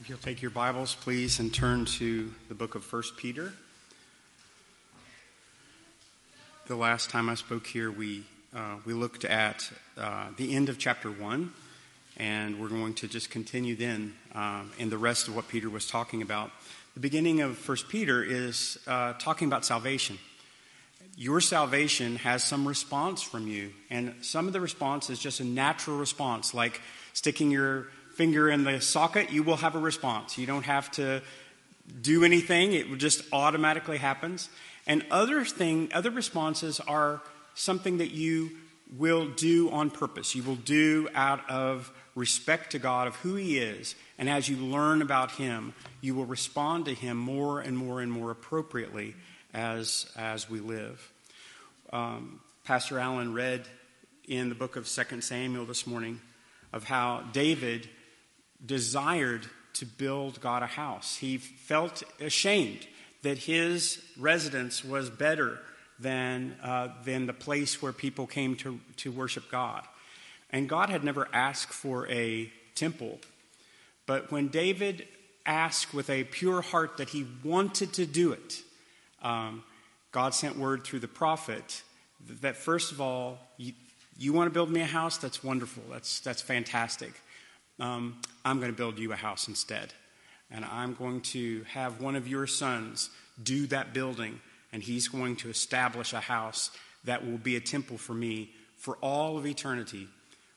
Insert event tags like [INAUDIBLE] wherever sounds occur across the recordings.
If you'll take your Bibles, please, and turn to the book of 1 Peter. The last time I spoke here, we, uh, we looked at uh, the end of chapter 1, and we're going to just continue then uh, in the rest of what Peter was talking about. The beginning of 1 Peter is uh, talking about salvation. Your salvation has some response from you, and some of the response is just a natural response, like sticking your finger in the socket, you will have a response. You don't have to do anything, it just automatically happens. And other thing, other responses are something that you will do on purpose. You will do out of respect to God of who He is. And as you learn about Him, you will respond to Him more and more and more appropriately as, as we live. Um, Pastor Allen read in the book of 2 Samuel this morning of how David desired to build God a house. He felt ashamed that his residence was better than, uh, than the place where people came to, to worship God. And God had never asked for a temple. But when David asked with a pure heart that he wanted to do it, um, God sent word through the prophet that, first of all, you, you want to build me a house? That's wonderful. That's, that's fantastic um, I'm going to build you a house instead. And I'm going to have one of your sons do that building, and he's going to establish a house that will be a temple for me for all of eternity.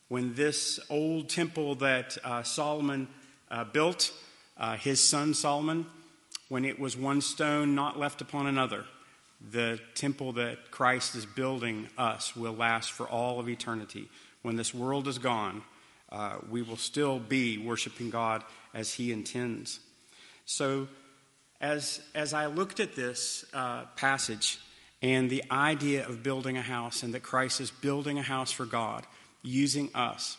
When this old temple that uh, Solomon uh, built, uh, his son Solomon, when it was one stone not left upon another, the temple that Christ is building us will last for all of eternity. When this world is gone, uh, we will still be worshiping God as He intends. So, as, as I looked at this uh, passage and the idea of building a house and that Christ is building a house for God using us,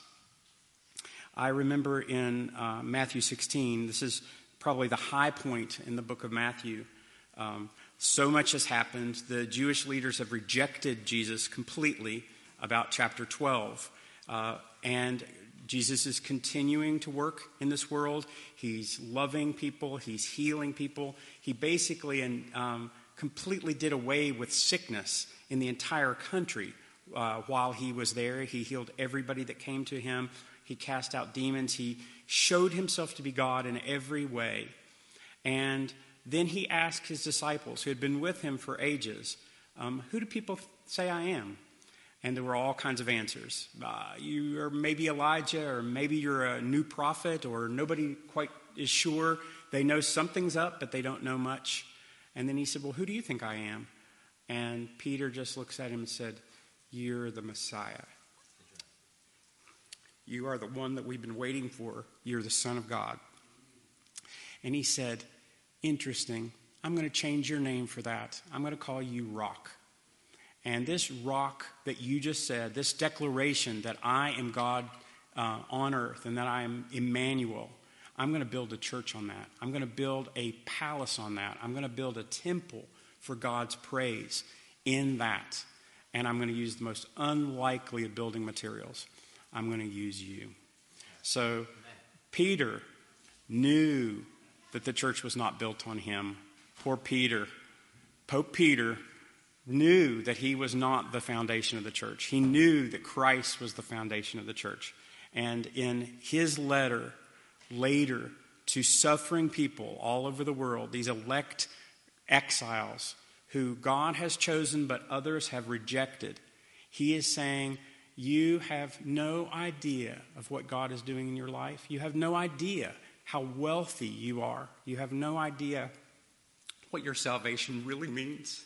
I remember in uh, Matthew 16, this is probably the high point in the book of Matthew. Um, so much has happened. The Jewish leaders have rejected Jesus completely about chapter 12. Uh, and Jesus is continuing to work in this world. He's loving people, he's healing people. He basically and, um, completely did away with sickness in the entire country uh, while he was there. He healed everybody that came to him, he cast out demons, he showed himself to be God in every way. And then he asked his disciples, who had been with him for ages, um, Who do people say I am? And there were all kinds of answers. Uh, you are maybe Elijah, or maybe you're a new prophet, or nobody quite is sure. They know something's up, but they don't know much. And then he said, Well, who do you think I am? And Peter just looks at him and said, You're the Messiah. You are the one that we've been waiting for. You're the Son of God. And he said, Interesting. I'm going to change your name for that. I'm going to call you Rock. And this rock that you just said, this declaration that I am God uh, on earth and that I am Emmanuel, I'm going to build a church on that. I'm going to build a palace on that. I'm going to build a temple for God's praise in that. And I'm going to use the most unlikely of building materials. I'm going to use you. So Peter knew that the church was not built on him. Poor Peter. Pope Peter knew that he was not the foundation of the church. He knew that Christ was the foundation of the church. And in his letter later to suffering people all over the world, these elect exiles who God has chosen but others have rejected, he is saying, You have no idea of what God is doing in your life. You have no idea how wealthy you are. You have no idea what your salvation really means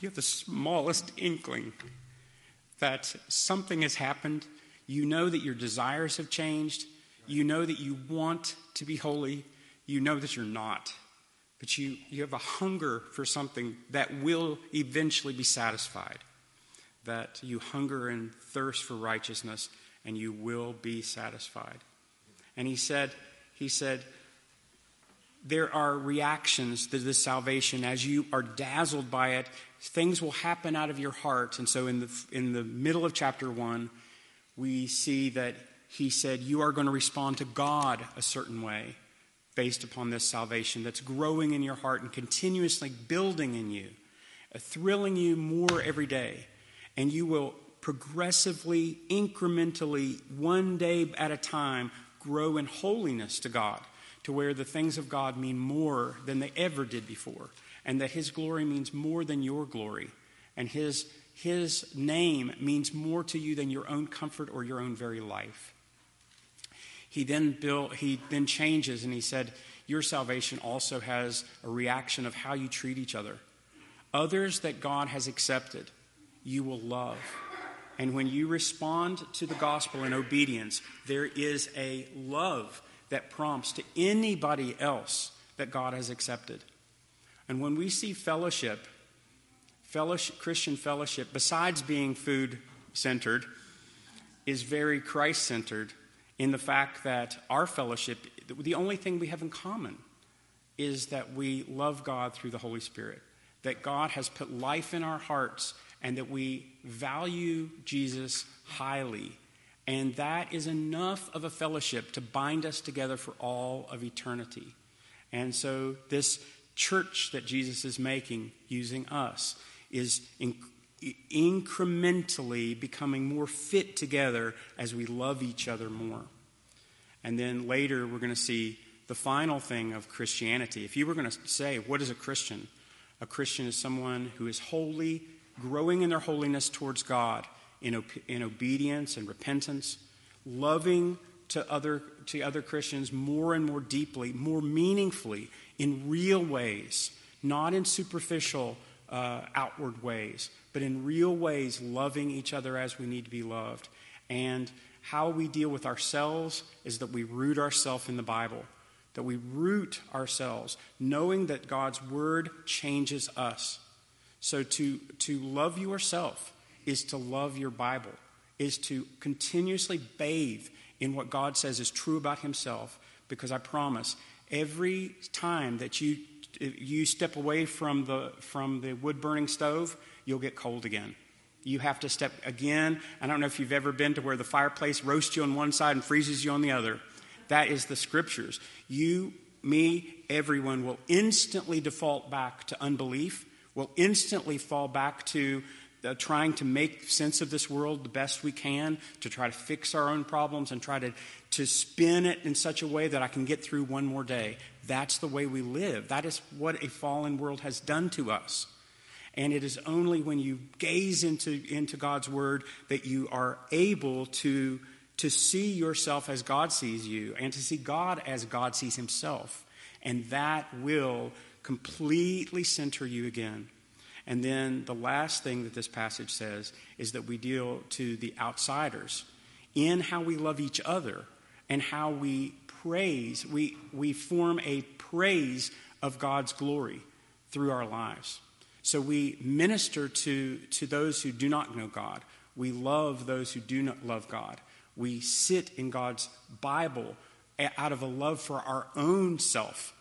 you have the smallest inkling that something has happened. You know that your desires have changed. You know that you want to be holy. You know that you're not. But you, you have a hunger for something that will eventually be satisfied. That you hunger and thirst for righteousness, and you will be satisfied. And he said, he said, there are reactions to this salvation as you are dazzled by it things will happen out of your heart. And so in the, in the middle of chapter one, we see that he said, You are going to respond to God a certain way based upon this salvation that's growing in your heart and continuously building in you, uh, thrilling you more every day. And you will progressively, incrementally, one day at a time, grow in holiness to God, to where the things of God mean more than they ever did before, and that His glory means more than your glory, and His, His name means more to you than your own comfort or your own very life. He then built, he then changes and he said, Your salvation also has a reaction of how you treat each other. Others that God has accepted, you will love. And when you respond to the gospel in obedience, there is a love that prompts to anybody else that God has accepted. And when we see fellowship, fellowship Christian fellowship, besides being food centered, is very Christ centered in the fact that our fellowship, the only thing we have in common is that we love God through the Holy Spirit, that God has put life in our hearts and that we value Jesus highly. And that is enough of a fellowship to bind us together for all of eternity. And so, this church that Jesus is making using us is in, incrementally becoming more fit together as we love each other more. And then later, we're going to see the final thing of Christianity. If you were going to say, what is a Christian? A Christian is someone who is holy growing in their holiness towards God in, in obedience and repentance, loving to other, to other Christians more and more deeply, more meaningfully, in real ways, not in superficial uh, outward ways, but in real ways, loving each other as we need to be loved. And how we deal with ourselves is that we root ourselves in the Bible, that we root ourselves, knowing that God's word changes us. So to, to love yourself is to love your Bible, is to continuously bathe in what God says is true about Himself, because I promise every time that you, you step away from the, from the wood burning stove, you'll get cold again. You have to step again. I don't know if you've ever been to where the fireplace roasts you on one side and freezes you on the other. That is the scriptures. You, me, everyone will instantly default back to unbelief will instantly fall back to uh, trying to make sense of this world the best we can, to try to fix our own problems and try to, to spin it in such a way that I can get through one more day. That's the way we live. That is what a fallen world has done to us. And it is only when you gaze into, into God's word that you are able to, to see yourself as God sees you and to see God as God sees himself. And that will completely center you again. And then the last thing that this passage says is that we deal to the outsiders in how we love each other and how we praise, we, we form a praise of God's glory through our lives. So we minister to, to those who do not know God. We love those who do not love God. We sit in God's Bible out of a love for our own self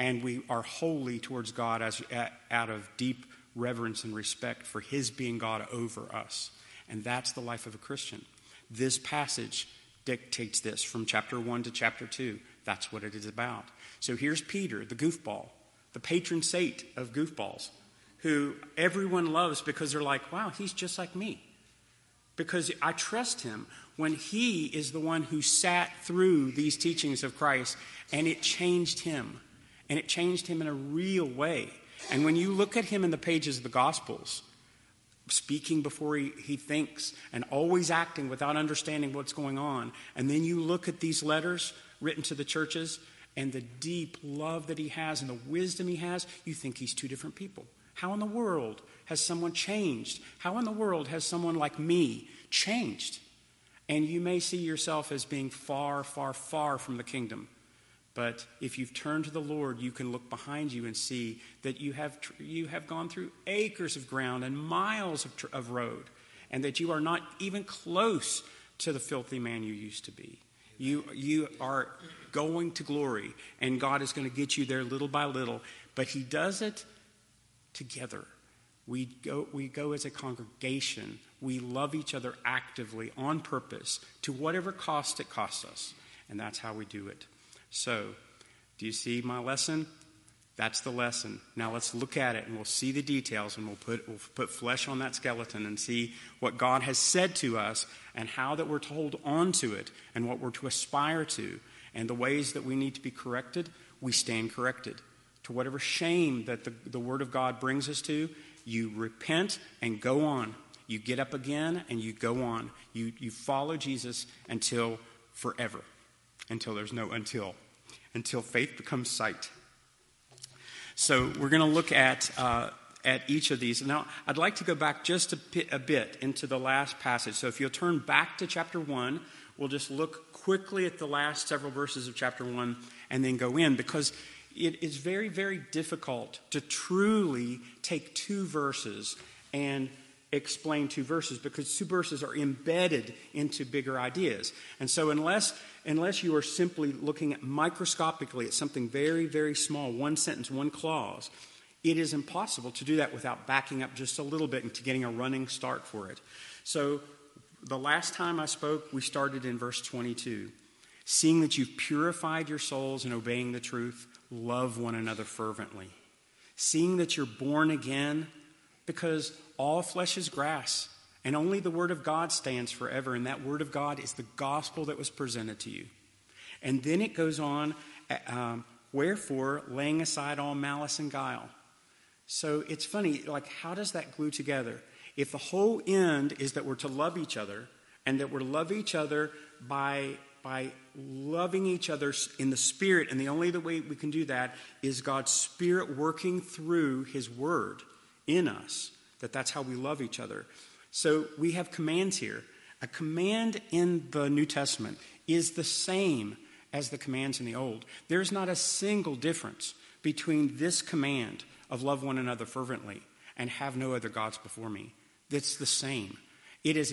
and we are holy towards God as, out of deep reverence and respect for His being God over us. And that's the life of a Christian. This passage dictates this from chapter 1 to chapter 2. That's what it is about. So here's Peter, the goofball, the patron saint of goofballs, who everyone loves because they're like, wow, he's just like me. Because I trust him when he is the one who sat through these teachings of Christ and it changed him and it changed him in a real way. And when you look at him in the pages of the Gospels, speaking before he, he thinks and always acting without understanding what's going on, and then you look at these letters written to the churches and the deep love that he has and the wisdom he has, you think he's two different people. How in the world has someone changed? How in the world has someone like me changed? And you may see yourself as being far, far, far from the kingdom. But if you've turned to the Lord, you can look behind you and see that you have, you have gone through acres of ground and miles of, of road, and that you are not even close to the filthy man you used to be. You, you are going to glory, and God is going to get you there little by little, but He does it together We go, we go as a congregation. We love each other actively on purpose to whatever cost it costs us. And that's how we do it. So, do you see my lesson? That's the lesson. Now let's look at it and we'll see the details and we'll put, we'll put flesh on that skeleton and see what God has said to us and how that we're to hold on to it and what we're to aspire to and the ways that we need to be corrected, we stand corrected. To whatever shame that the, the Word of God brings us to, you repent and go on. You get up again and you go on. You, you follow Jesus until forever, until there's no until, until faith becomes sight. So we're going to look at, uh, at each of these. Now, I'd like to go back just a bit, a bit into the last passage. So if you'll turn back to chapter 1, we'll just look quickly at the last several verses of chapter 1 and then go in because it is very, very difficult to truly take two verses and explain two verses because two verses are embedded into bigger ideas. And so unless unless you are simply looking at microscopically at something very, very small, one sentence, one clause, it is impossible to do that without backing up just a little bit and getting a running start for it. So the last time I spoke, we started in verse 22. Seeing that you've purified your souls in obeying the truth, love one another fervently. Seeing that you're born again, because all flesh is grass, and only the Word of God stands forever, and that Word of God is the gospel that was presented to you. And then it goes on, um, wherefore, laying aside all malice and guile. So it's funny, like, how does that glue together? If the whole end is that we're to love each other, and that we're love each other by, by loving each other in the Spirit, and the only way we can do that is God's Spirit working through His Word in us, that that's how we love each other. So we have commands here. A command in the New Testament is the same as the commands in the Old. There's not a single difference between this command of love one another fervently and have no other gods before me. That's the same. It is,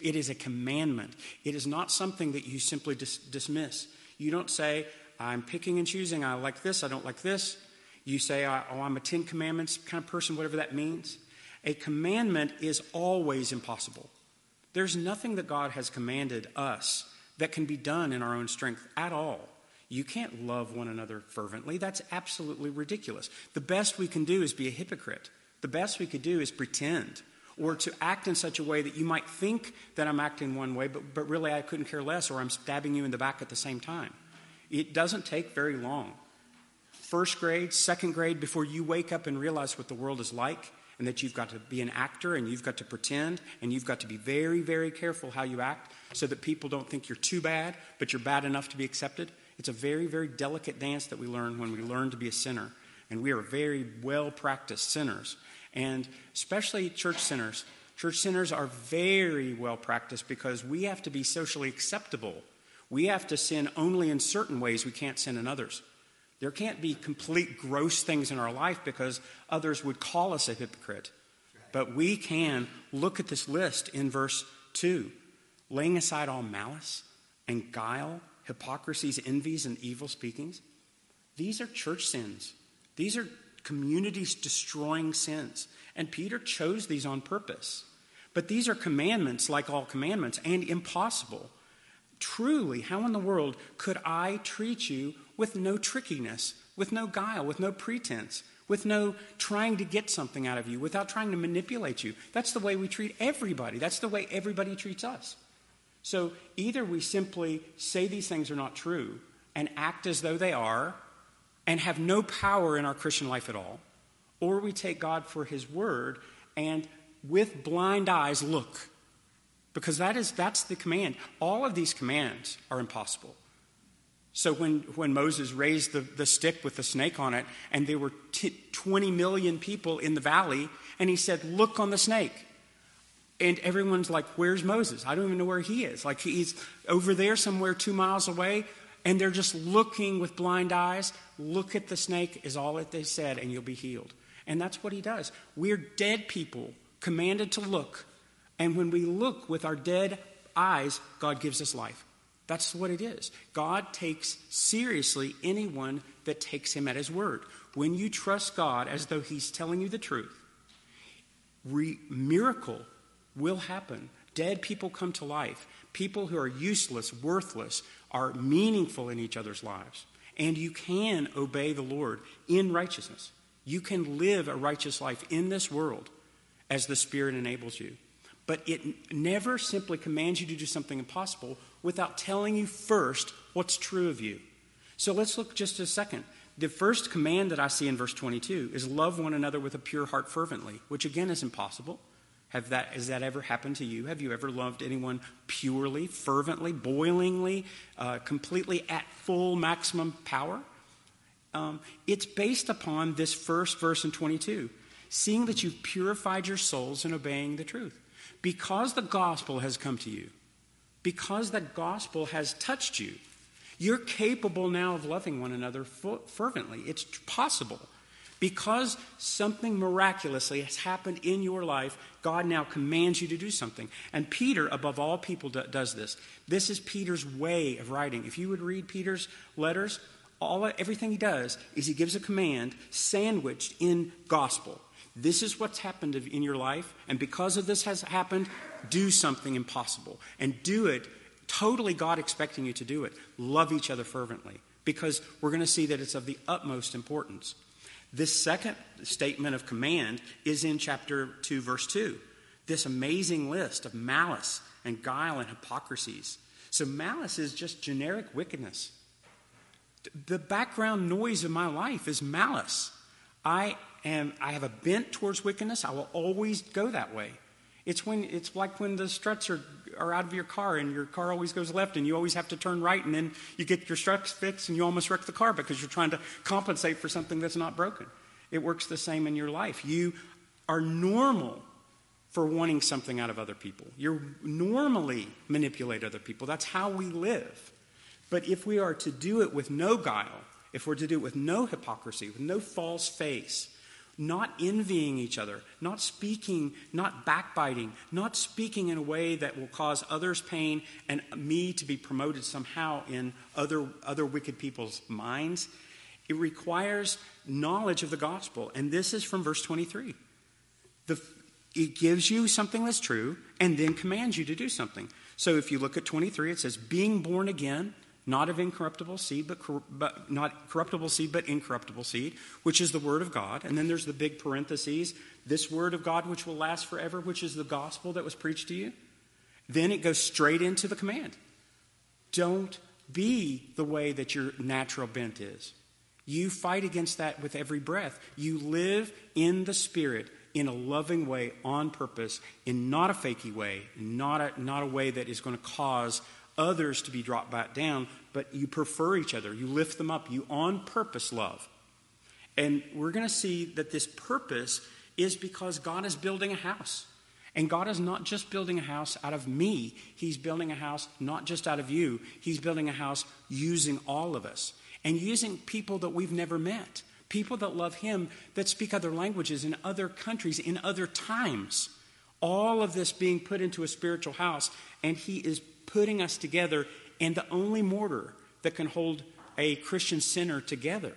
it is a commandment. It is not something that you simply dis- dismiss. You don't say, I'm picking and choosing. I like this, I don't like this. You say, oh, I'm a Ten Commandments kind of person, whatever that means. A commandment is always impossible. There's nothing that God has commanded us that can be done in our own strength at all. You can't love one another fervently. That's absolutely ridiculous. The best we can do is be a hypocrite. The best we could do is pretend or to act in such a way that you might think that I'm acting one way, but, but really I couldn't care less, or I'm stabbing you in the back at the same time. It doesn't take very long. First grade, second grade, before you wake up and realize what the world is like, and that you've got to be an actor and you've got to pretend and you've got to be very, very careful how you act so that people don't think you're too bad, but you're bad enough to be accepted. It's a very, very delicate dance that we learn when we learn to be a sinner. And we are very well practiced sinners. And especially church sinners. Church sinners are very well practiced because we have to be socially acceptable. We have to sin only in certain ways, we can't sin in others. There can't be complete gross things in our life because others would call us a hypocrite. But we can look at this list in verse 2 laying aside all malice and guile, hypocrisies, envies, and evil speakings. These are church sins. These are communities destroying sins. And Peter chose these on purpose. But these are commandments, like all commandments, and impossible. Truly, how in the world could I treat you with no trickiness, with no guile, with no pretense, with no trying to get something out of you, without trying to manipulate you. That's the way we treat everybody. That's the way everybody treats us. So either we simply say these things are not true and act as though they are and have no power in our Christian life at all, or we take God for his word and with blind eyes look. Because that is that's the command. All of these commands are impossible. So when, when Moses raised the, the stick with the snake on it, and there were t- 20 million people in the valley, and he said, Look on the snake. And everyone's like, Where's Moses? I don't even know where he is. Like he's over there somewhere two miles away, and they're just looking with blind eyes. Look at the snake, is all that they said, and you'll be healed. And that's what he does. We're dead people, commanded to look. And when we look with our dead eyes, God gives us life. That's what it is. God takes seriously anyone that takes him at his word. When you trust God as though he's telling you the truth, re- miracle will happen. Dead people come to life. People who are useless, worthless, are meaningful in each other's lives. And you can obey the Lord in righteousness. You can live a righteous life in this world as the Spirit enables you. But it never simply commands you to do something impossible without telling you first what's true of you. So let's look just a second. The first command that I see in verse 22 is love one another with a pure heart fervently, which again is impossible. Have that, has that ever happened to you? Have you ever loved anyone purely, fervently, boilingly, uh, completely at full maximum power? Um, it's based upon this first verse in 22 seeing that you've purified your souls in obeying the truth. Because the gospel has come to you, because the gospel has touched you, you're capable now of loving one another fervently. It's possible. Because something miraculously has happened in your life, God now commands you to do something. And Peter, above all people, does this. This is Peter's way of writing. If you would read Peter's letters, all everything he does is he gives a command sandwiched in gospel. This is what's happened in your life, and because of this has happened, do something impossible. And do it totally God expecting you to do it. Love each other fervently, because we're going to see that it's of the utmost importance. This second statement of command is in chapter 2, verse 2. This amazing list of malice and guile and hypocrisies. So, malice is just generic wickedness. The background noise of my life is malice. I am I have a bent towards wickedness. I will always go that way. It's when it's like when the struts are, are out of your car and your car always goes left and you always have to turn right and then you get your struts fixed and you almost wreck the car because you're trying to compensate for something that's not broken. It works the same in your life. You are normal for wanting something out of other people. You normally manipulate other people. That's how we live. But if we are to do it with no guile, if we're to do it with no hypocrisy, with no false face, not envying each other, not speaking, not backbiting, not speaking in a way that will cause others pain and me to be promoted somehow in other, other wicked people's minds. It requires knowledge of the gospel. And this is from verse 23. The, it gives you something that's true and then commands you to do something. So if you look at 23, it says, being born again not of incorruptible seed, but, cor- but, not corruptible seed, but incorruptible seed, which is the word of God. And then there's the big parentheses, this word of God which will last forever, which is the gospel that was preached to you. Then it goes straight into the command. Don't be the way that your natural bent is. You fight against that with every breath. You live in the Spirit in a loving way on purpose, in not a fakey way, not a, not a way that is going to cause others to be dropped back down, but you prefer each other. You lift them up. You on purpose love. And we're going to see that this purpose is because God is building a house. And God is not just building a house out of me, He's building a house not just out of you, He's building a house using all of us and using people that we've never met, people that love Him, that speak other languages in other countries, in other times. All of this being put into a spiritual house, and He is putting us together, and the only mortar that can hold a Christian sinner together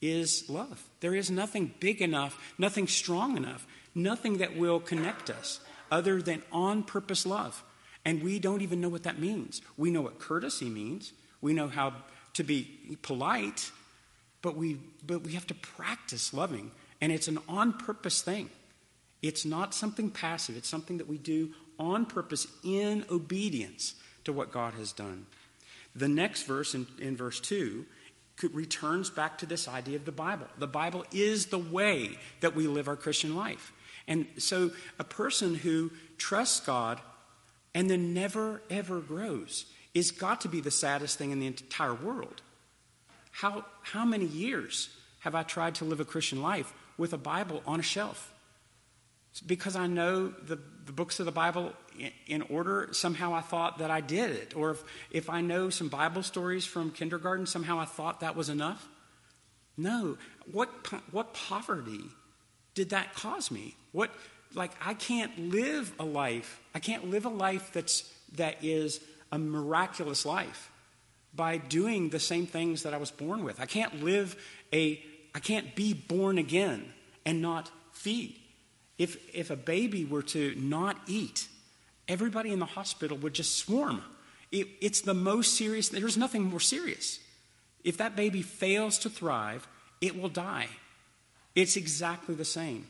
is love. There is nothing big enough, nothing strong enough, nothing that will connect us other than on purpose love. And we don't even know what that means. We know what courtesy means, we know how to be polite, but we, but we have to practice loving. And it's an on purpose thing. It's not something passive, it's something that we do on purpose in obedience to what God has done. The next verse, in, in verse 2, returns back to this idea of the Bible. The Bible is the way that we live our Christian life. And so a person who trusts God and then never, ever grows is got to be the saddest thing in the entire world. How, how many years have I tried to live a Christian life with a Bible on a shelf? because I know the, the books of the Bible in, order, somehow I thought that I did it. Or if, if I know some Bible stories from kindergarten, somehow I thought that was enough. No. What, what poverty did that cause me? What, like, I can't live a life, I can't live a life that's, that is a miraculous life by doing the same things that I was born with. I can't live a, I can't be born again and not feed If, if a baby were to not eat, everybody in the hospital would just swarm. It, it's the most serious, there's nothing more serious. If that baby fails to thrive, it will die. It's exactly the same.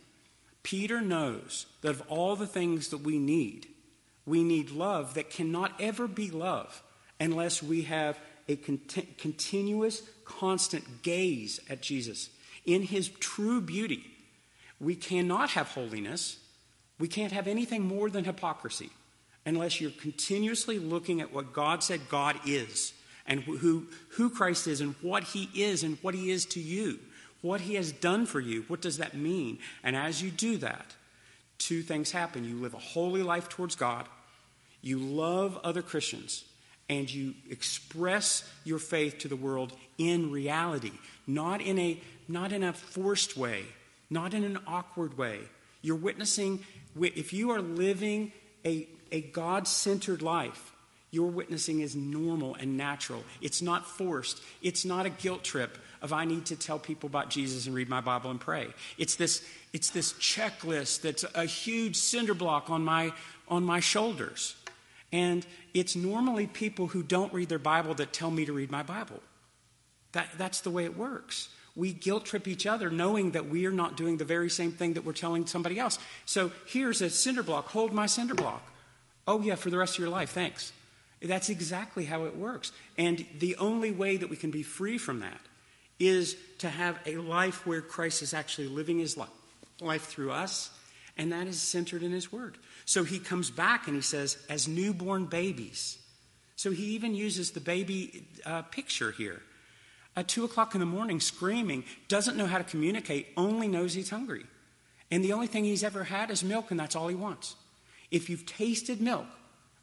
Peter knows that of all the things that we need, we need love that cannot ever be love unless we have a cont- continuous, constant gaze at Jesus in his true beauty. We cannot have holiness. We can't have anything more than hypocrisy unless you're continuously looking at what God said God is and who, who Christ is and what he is and what he is to you, what he has done for you. What does that mean? And as you do that, two things happen. You live a holy life towards God, you love other Christians, and you express your faith to the world in reality, not in a, not in a forced way, not in an awkward way. You're witnessing, if you are living a, a God centered life, your witnessing is normal and natural. It's not forced. It's not a guilt trip of I need to tell people about Jesus and read my Bible and pray. It's this, it's this checklist that's a huge cinder block on my, on my shoulders. And it's normally people who don't read their Bible that tell me to read my Bible. That, that's the way it works. We guilt trip each other knowing that we are not doing the very same thing that we're telling somebody else. So here's a cinder block. Hold my cinder block. Oh, yeah, for the rest of your life. Thanks. That's exactly how it works. And the only way that we can be free from that is to have a life where Christ is actually living his life life through us, and that is centered in his word. So he comes back and he says, as newborn babies. So he even uses the baby uh, picture here. At two o'clock in the morning, screaming, doesn't know how to communicate, only knows he's hungry. And the only thing he's ever had is milk, and that's all he wants. If you've tasted milk,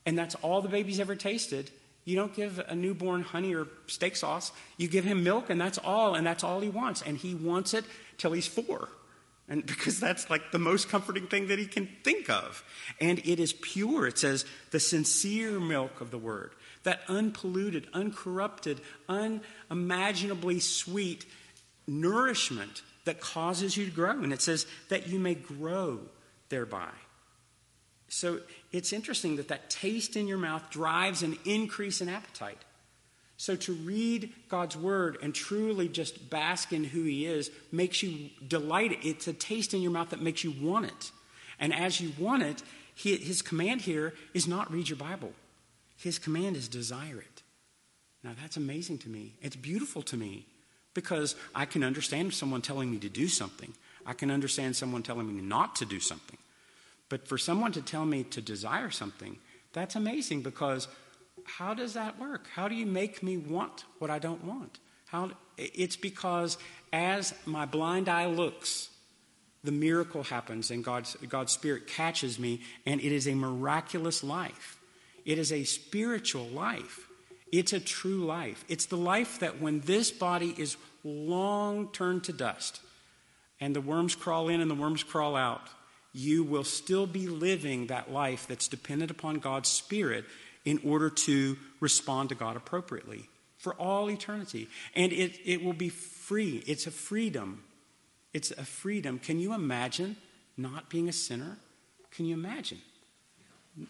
and that's all the baby's ever tasted, you don't give a newborn honey or steak sauce. You give him milk, and that's all, and that's all he wants. And he wants it till he's four. And [LAUGHS] because that's like the most comforting thing that he can think of. And it is pure. It says the sincere milk of the word, that unpolluted, uncorrupted, unimaginably sweet nourishment that causes you to grow. And it says that you may grow thereby. So it's interesting that that taste in your mouth drives an increase in appetite. So to read God's word and truly just bask in who He is makes you delight. It's a taste in your mouth that makes you want it. And as you want it, His command here is not read your Bible. His command is desire it. Now that's amazing to me. It's beautiful to me because I can understand someone telling me to do something. I can understand someone telling me not to do something. But for someone to tell me to desire something, that's amazing because how does that work? How do you make me want what I don't want? How, it's because as my blind eye looks, the miracle happens and God's, God's Spirit catches me, and it is a miraculous life. It is a spiritual life. It's a true life. It's the life that when this body is long turned to dust and the worms crawl in and the worms crawl out, you will still be living that life that's dependent upon God's Spirit in order to respond to God appropriately for all eternity. And it, it will be free. It's a freedom. It's a freedom. Can you imagine not being a sinner? Can you imagine?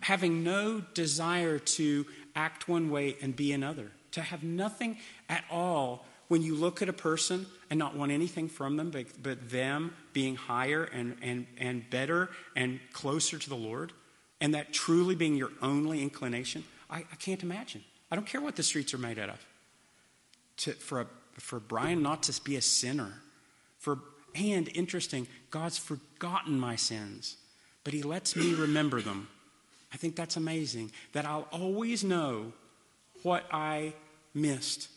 Having no desire to act one way and be another, to have nothing at all when you look at a person and not want anything from them but, but them being higher and, and, and better and closer to the Lord, and that truly being your only inclination, I, I can't imagine. I don't care what the streets are made out of. To, for, a, for Brian not to be a sinner, for and interesting, God's forgotten my sins, but He lets me remember them. I think that's amazing. That I'll always know what I missed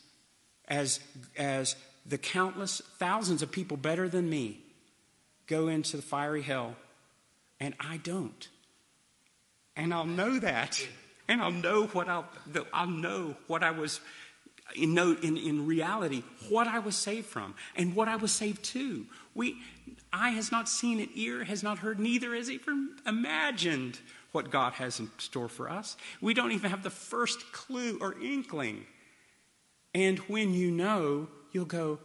as, as the countless thousands of people better than me go into the fiery hell, and I don't. And I'll know that. And I'll know what I'll, I'll know what I was, in, in, in reality, what I was saved from and what I was saved to. We, eye has not seen it, ear has not heard, neither has even imagined what God has in store for us. We don't even have the first clue or inkling and when you know, you'll go,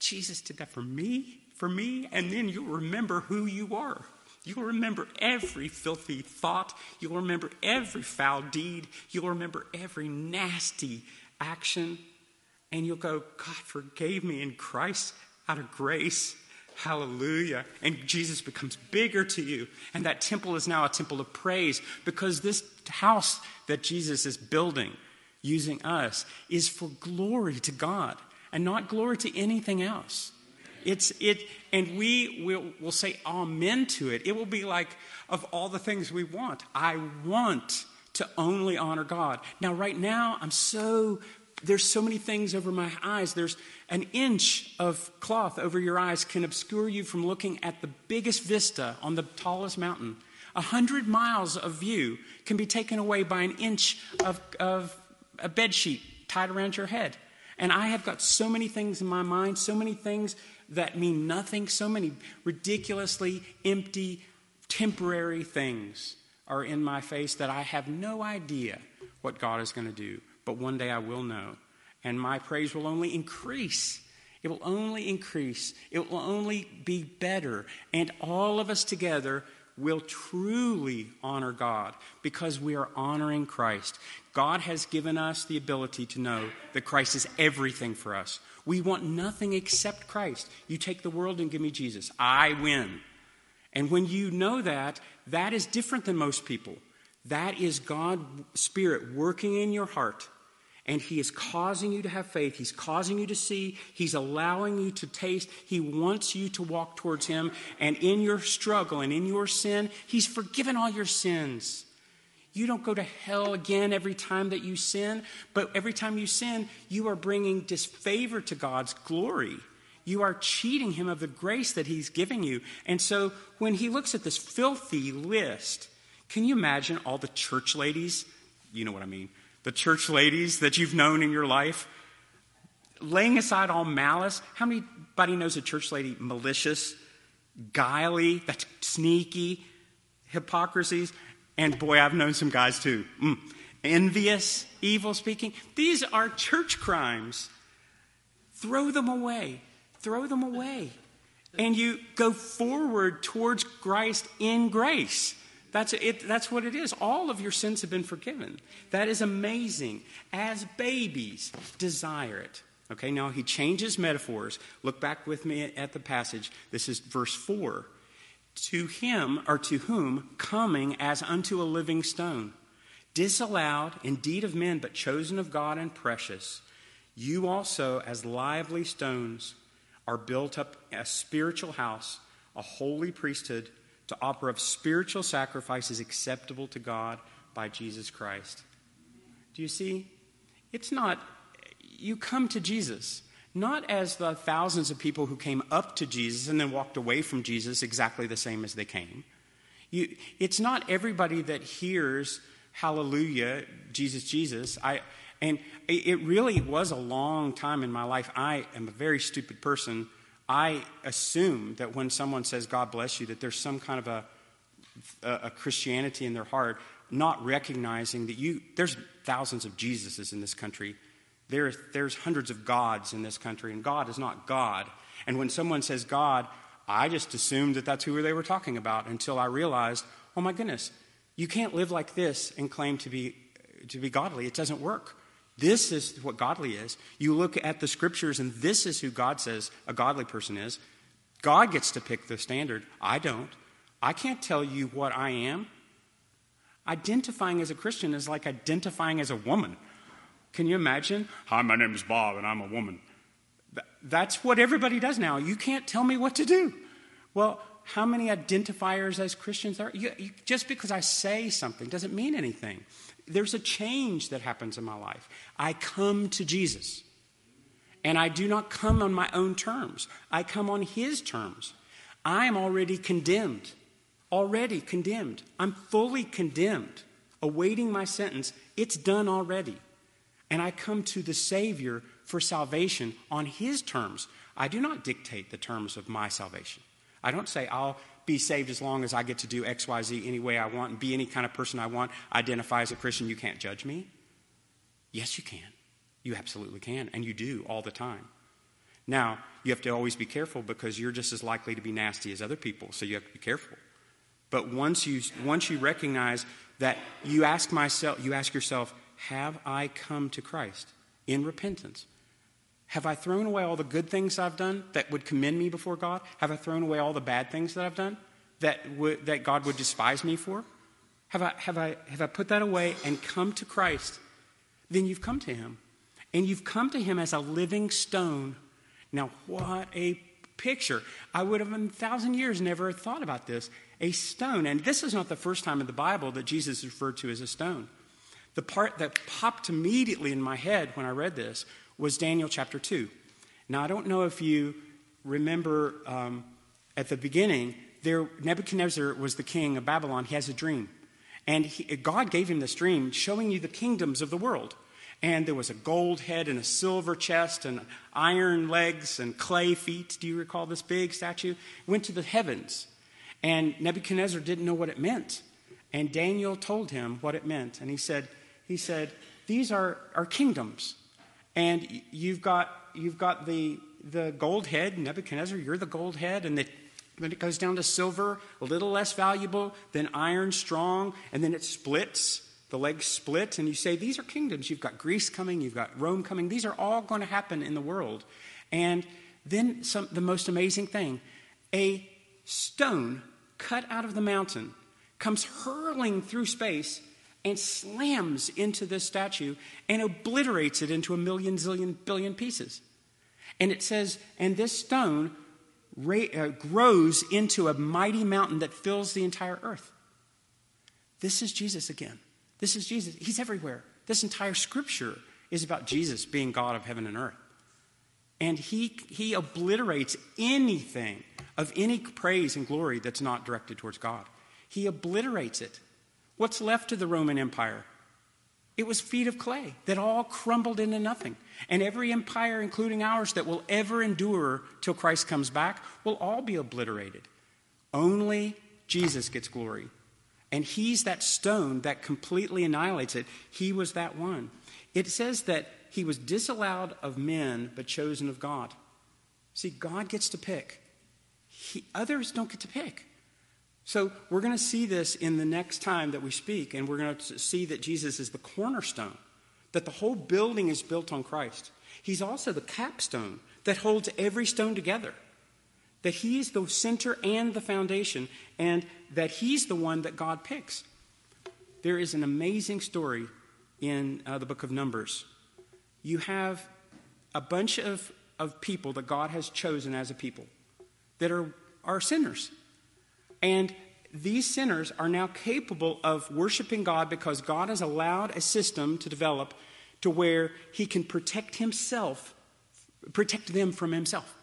Jesus did that for me, for me, and then you'll remember who you are. You'll remember every filthy thought. You'll remember every foul deed. You'll remember every nasty action. And you'll go, God forgave me in Christ out of grace. Hallelujah. And Jesus becomes bigger to you. And that temple is now a temple of praise because this house that Jesus is building using us is for glory to God and not glory to anything else. It's it, and we will will say amen to it. It will be like of all the things we want. I want to only honor God. Now, right now, I'm so there's so many things over my eyes. There's an inch of cloth over your eyes can obscure you from looking at the biggest vista on the tallest mountain. A hundred miles of view can be taken away by an inch of, of a bed sheet tied around your head. And I have got so many things in my mind, so many things that mean nothing, so many ridiculously empty, temporary things are in my face that I have no idea what God is going to do. But one day I will know. And my praise will only increase. It will only increase. It will only be better. And all of us together will truly honor God because we are honoring Christ. God has given us the ability to know that Christ is everything for us. We want nothing except Christ. You take the world and give me Jesus. I win. And when you know that, that is different than most people. That is God's Spirit working in your heart. And He is causing you to have faith. He's causing you to see. He's allowing you to taste. He wants you to walk towards Him. And in your struggle and in your sin, He's forgiven all your sins. You don't go to hell again every time that you sin, but every time you sin, you are bringing disfavor to God's glory. You are cheating Him of the grace that He's giving you. And so when He looks at this filthy list, can you imagine all the church ladies? You know what I mean. The church ladies that you've known in your life, laying aside all malice. How many anybody knows a church lady malicious, guiley, that's sneaky, hypocrisies? And boy, I've known some guys too. Mm. Envious, evil speaking. These are church crimes. Throw them away. Throw them away. And you go forward towards Christ in grace. That's, it, that's what it is. All of your sins have been forgiven. That is amazing. As babies, desire it. Okay, now he changes metaphors. Look back with me at the passage. This is verse 4 to him or to whom coming as unto a living stone, disallowed indeed of men, but chosen of God and precious, you also, as lively stones, are built up a spiritual house, a holy priesthood, to offer up spiritual sacrifices acceptable to God by Jesus Christ. Do you see? It's not, you come to Jesus not as the thousands of people who came up to Jesus and then walked away from Jesus exactly the same as they came. You, it's not everybody that hears hallelujah, Jesus, Jesus. I, and it really was a long time in my life. I am a very stupid person. I assume that when someone says God bless you, that there's some kind of a, a, Christianity in their heart, not recognizing that you, there's thousands of Jesuses in this country there, there's hundreds of gods in this country, and God is not God. And when someone says God, I just assumed that that's who they were talking about until I realized, oh my goodness, you can't live like this and claim to be, to be godly. It doesn't work. This is what godly is. You look at the scriptures, and this is who God says a godly person is. God gets to pick the standard. I don't. I can't tell you what I am. Identifying as a Christian is like identifying as a woman. Can you imagine? Hi, my name is Bob and I'm a woman. That's what everybody does now. You can't tell me what to do. Well, how many identifiers as Christians are? You, you, just because I say something doesn't mean anything. There's a change that happens in my life. I come to Jesus. And I do not come on my own terms, I come on His terms. I am already condemned. Already condemned. I'm fully condemned, awaiting my sentence. It's done already. And I come to the Savior for salvation on His terms. I do not dictate the terms of my salvation. I don't say I'll be saved as long as I get to do X, Y, Z any way I want and be any kind of person I want, identify as a Christian. You can't judge me. Yes, you can. You absolutely can. And you do all the time. Now, you have to always be careful because you're just as likely to be nasty as other people, so you have to be careful. But once you, once you recognize that you ask myself, you ask yourself, have I come to Christ in repentance? Have I thrown away all the good things I've done that would commend me before God? Have I thrown away all the bad things that I've done that, w- that God would despise me for? Have I, have, I, have I put that away and come to Christ? Then you've come to Him. And you've come to Him as a living stone. Now, what a picture. I would have in a thousand years never thought about this. A stone. And this is not the first time in the Bible that Jesus is referred to as a stone. The part that popped immediately in my head when I read this was Daniel chapter 2. Now, I don't know if you remember um, at the beginning, there, Nebuchadnezzar was the king of Babylon. He has a dream. And he, God gave him this dream showing you the kingdoms of the world. And there was a gold head and a silver chest and iron legs and clay feet. Do you recall this big statue? Went to the heavens. And Nebuchadnezzar didn't know what it meant. And Daniel told him what it meant. And he said, he said These are, are kingdoms. And you've got, you've got the, the gold head, Nebuchadnezzar, you're the gold head, and the, then it goes down to silver, a little less valuable, then iron, strong, and then it splits. The legs split, and you say, These are kingdoms. You've got Greece coming, you've got Rome coming. These are all going to happen in the world. And then some, the most amazing thing a stone cut out of the mountain comes hurling through space and slams into this statue and obliterates it into a million, zillion, billion pieces. And it says, and this stone uh, grows into a mighty mountain that fills the entire earth. This is Jesus again. This is Jesus. He's everywhere. This entire scripture is about Jesus being God of heaven and earth. And he, he obliterates anything of any praise and glory that's not directed towards God. He obliterates it. What's left of the Roman Empire? It was feet of clay that all crumbled into nothing. And every empire, including ours, that will ever endure till Christ comes back, will all be obliterated. Only Jesus gets glory. And he's that stone that completely annihilates it. He was that one. It says that he was disallowed of men, but chosen of God. See, God gets to pick, he, others don't get to pick. So we're going to see this in the next time that we speak, and we're going to see that Jesus is the cornerstone, that the whole building is built on Christ. He's also the capstone that holds every stone together, that He's the center and the foundation, and that He's the one that God picks. There is an amazing story in uh, the book of Numbers. You have a bunch of, of people that God has chosen as a people that are, are sinners and these sinners are now capable of worshiping God because God has allowed a system to develop to where he can protect himself, protect them from himself.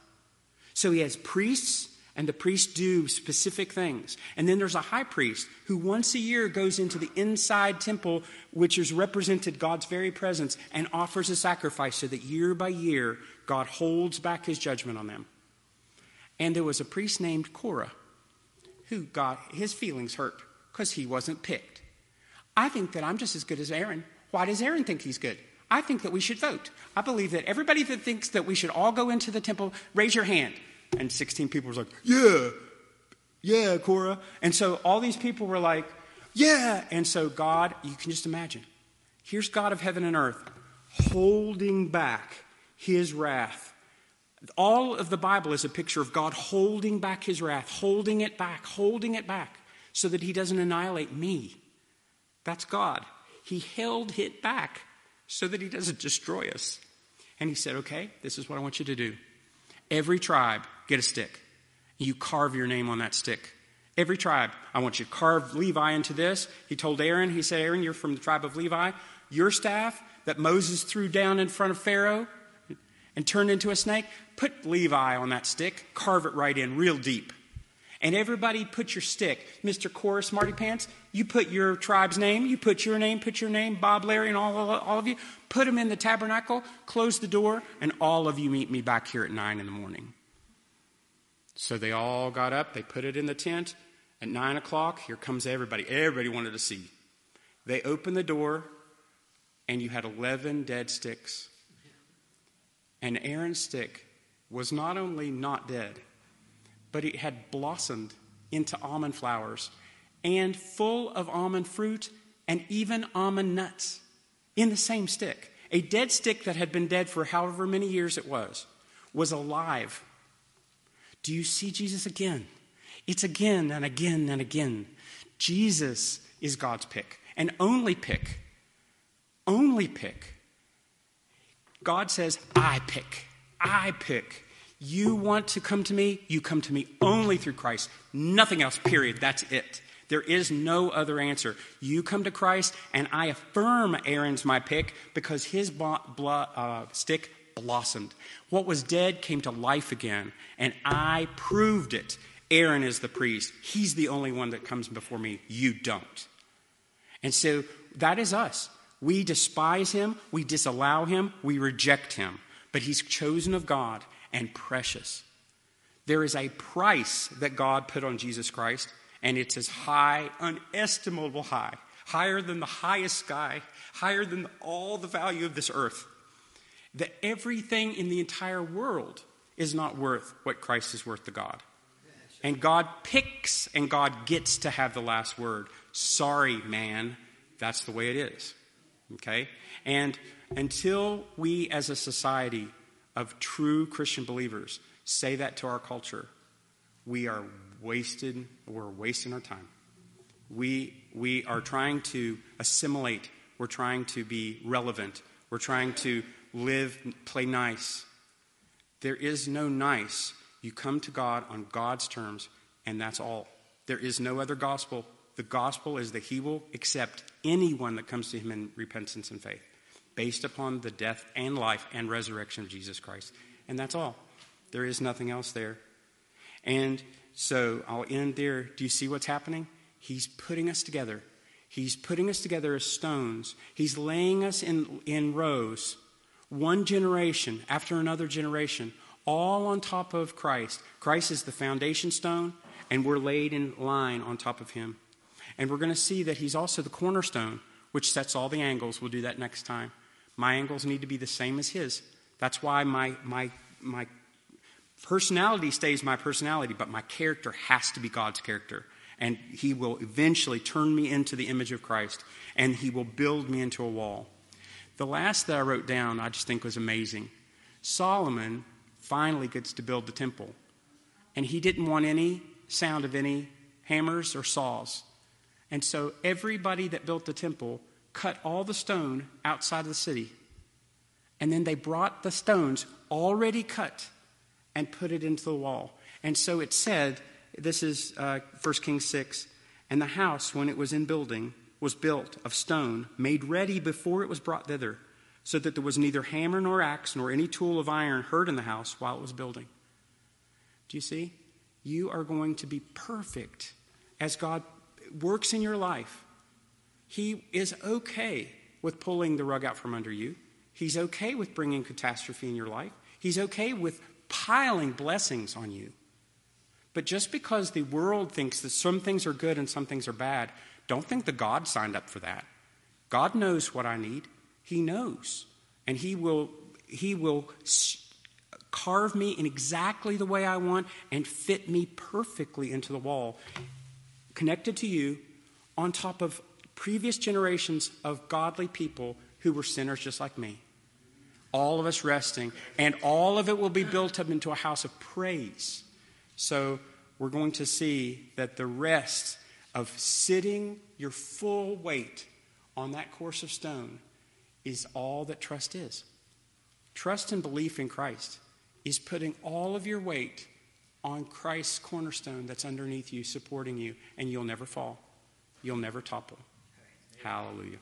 So he has priests, and the priests do specific things. And then there's a high priest who once a year goes into the inside temple, which has represented God's very presence, and offers a sacrifice so that year by year God holds back his judgment on them. And there was a priest named Korah who got his feelings hurt because he wasn't picked. I think that I'm just as good as Aaron. Why does Aaron think he's good? I think that we should vote. I believe that everybody that thinks that we should all go into the temple, raise your hand. And 16 people were like, yeah, yeah, Korah. And so all these people were like, yeah. And so God, you can just imagine, here's God of heaven and earth holding back his wrath all of the Bible is a picture of God holding back his wrath, holding it back, holding it back, so that he doesn't annihilate me. That's God. He held it back so that he doesn't destroy us. And he said, Okay, this is what I want you to do. Every tribe, get a stick. You carve your name on that stick. Every tribe, I want you to carve Levi into this. He told Aaron, he said, Aaron, you're from the tribe of Levi. Your staff that Moses threw down in front of Pharaoh, and turned into a snake, put Levi on that stick, carve it right in real deep. And everybody put your stick. Mr. Korah Smarty Pants, you put your tribe's name, you put your name, put your name, Bob, Larry, and all, all of you, put them in the tabernacle, close the door, and all of you meet me back here at 9 in the morning. So they all got up, they put it in the tent. At 9 o'clock, here comes everybody. Everybody wanted to see. They opened the door, and you had 11 dead sticks. And Aaron's stick was not only not dead, but it had blossomed into almond flowers. and full of almond fruit and even almond nuts in the same stick. A dead stick that had been dead for however many years it was was alive. Do you see Jesus again? It's again and again and again. Jesus is God's pick, and only pick. Only pick. God says, I pick. I pick. You want to come to me? You come to me only through Christ. Nothing else, period. That's it. There is no other answer. You come to Christ, and I affirm Aaron's my pick because his blo- blo- uh, stick blossomed. What was dead came to life again, and I proved it. Aaron is the priest. He's the only one that comes before me. You don't. And so that is us. We despise him, we disallow him, we reject him. But he's chosen of God and precious. There is a price that God put on Jesus Christ, and it's as high, unestimable high, higher than the highest sky, higher than all the value of this earth. That everything in the entire world is not worth what Christ is worth to God. And God picks and God gets to have the last word. Sorry, man, that's the way it is. Okay? And until we as a society of true Christian believers say that to our culture, we are wasted, we're wasting our time. We, we are trying to assimilate, we're trying to be relevant, we're trying to live, play nice. There is no nice. You come to God on God's terms, and that's all. There is no other gospel. The gospel is that He will accept anyone that comes to Him in repentance and faith, based upon the death and life and resurrection of Jesus Christ. And that's all. There is nothing else there. And so I'll end there. Do you see what's happening? He's putting us together. He's putting us together as stones. He's laying us in, in rows, one generation after another generation, all on top of Christ. Christ is the foundation stone, and we're laid in line on top of him. And we're going to see that he's also the cornerstone, which sets all the angles. We'll do that next time. My angles need to be the same as his. That's why my, my, my personality stays my personality, but my character has to be God's character. And he will eventually turn me into the image of Christ, and he will build me into a wall. The last that I wrote down, I just think was amazing. Solomon finally gets to build the temple, and he didn't want any sound of any hammers or saws. And so everybody that built the temple cut all the stone outside of the city. And then they brought the stones already cut and put it into the wall. And so it said, this is uh, 1 Kings 6, and the house, when it was in building, was built of stone, made ready before it was brought thither, so that there was neither hammer nor axe nor any tool of iron heard in the house while it was building. Do you see? You are going to be perfect as God works in your life, He is okay with pulling the rug out from under you. He's okay with bringing catastrophe in your life. He's okay with piling blessings on you. But just because the world thinks that some things are good and some things are bad, don't think that God signed up for that. God knows what I need. He knows. And He will, he will carve me in exactly the way I want and fit me perfectly into the wall connected to you on top of previous generations of godly people who were sinners just like me. All of us resting, and all of it will be built up into a house of praise. So we're going to see that the rest of sitting your full weight on that course of stone is all that trust is. Trust and belief in Christ is putting all of your weight on Christ's cornerstone that's underneath you, supporting you, and you'll never fall. You'll never topple. Hallelujah.